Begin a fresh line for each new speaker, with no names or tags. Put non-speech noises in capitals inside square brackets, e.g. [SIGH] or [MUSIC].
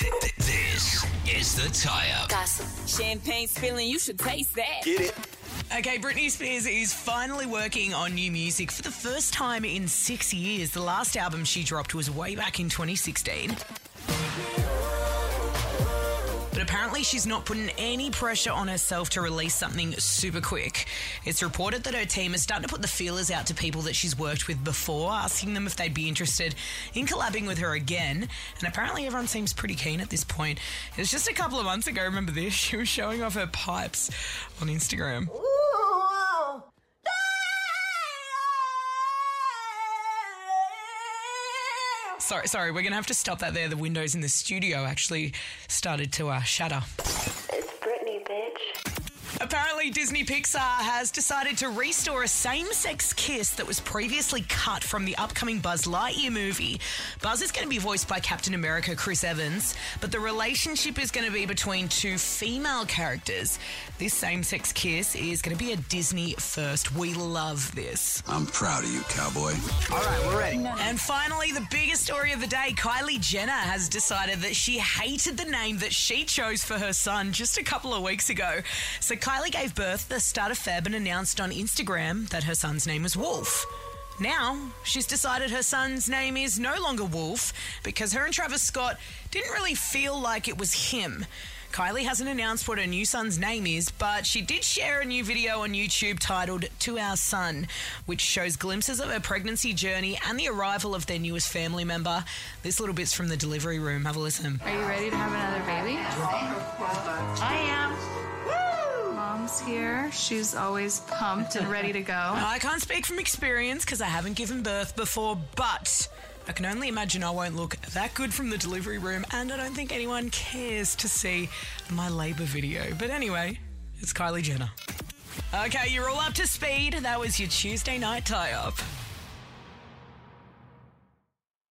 This is the tie up.
Gossip. Champagne spilling, you should taste that.
Get it?
Okay, Britney Spears is finally working on new music for the first time in six years. The last album she dropped was way back in 2016. Apparently, she's not putting any pressure on herself to release something super quick. It's reported that her team is starting to put the feelers out to people that she's worked with before, asking them if they'd be interested in collabing with her again. And apparently, everyone seems pretty keen at this point. It was just a couple of months ago, remember this? [LAUGHS] She was showing off her pipes on Instagram. Sorry, sorry, we're gonna have to stop that there. The windows in the studio actually started to uh, shatter.
It's Britney, bitch.
Apparently, Disney Pixar has decided to restore a same sex kiss that was previously cut from the upcoming Buzz Lightyear movie. Buzz is going to be voiced by Captain America Chris Evans, but the relationship is going to be between two female characters. This same sex kiss is going to be a Disney first. We love this.
I'm proud of you, cowboy.
All right, we're ready.
And finally, the biggest story of the day Kylie Jenner has decided that she hated the name that she chose for her son just a couple of weeks ago. So, Kylie gave birth the start of Feb and announced on Instagram that her son's name was Wolf. Now, she's decided her son's name is no longer Wolf because her and Travis Scott didn't really feel like it was him. Kylie hasn't announced what her new son's name is, but she did share a new video on YouTube titled To Our Son, which shows glimpses of her pregnancy journey and the arrival of their newest family member. This little bit's from the delivery room. Have a listen.
Are you ready to have another baby? Here. She's always pumped and ready to go. [LAUGHS]
I can't speak from experience because I haven't given birth before, but I can only imagine I won't look that good from the delivery room, and I don't think anyone cares to see my labour video. But anyway, it's Kylie Jenner. Okay, you're all up to speed. That was your Tuesday night tie up.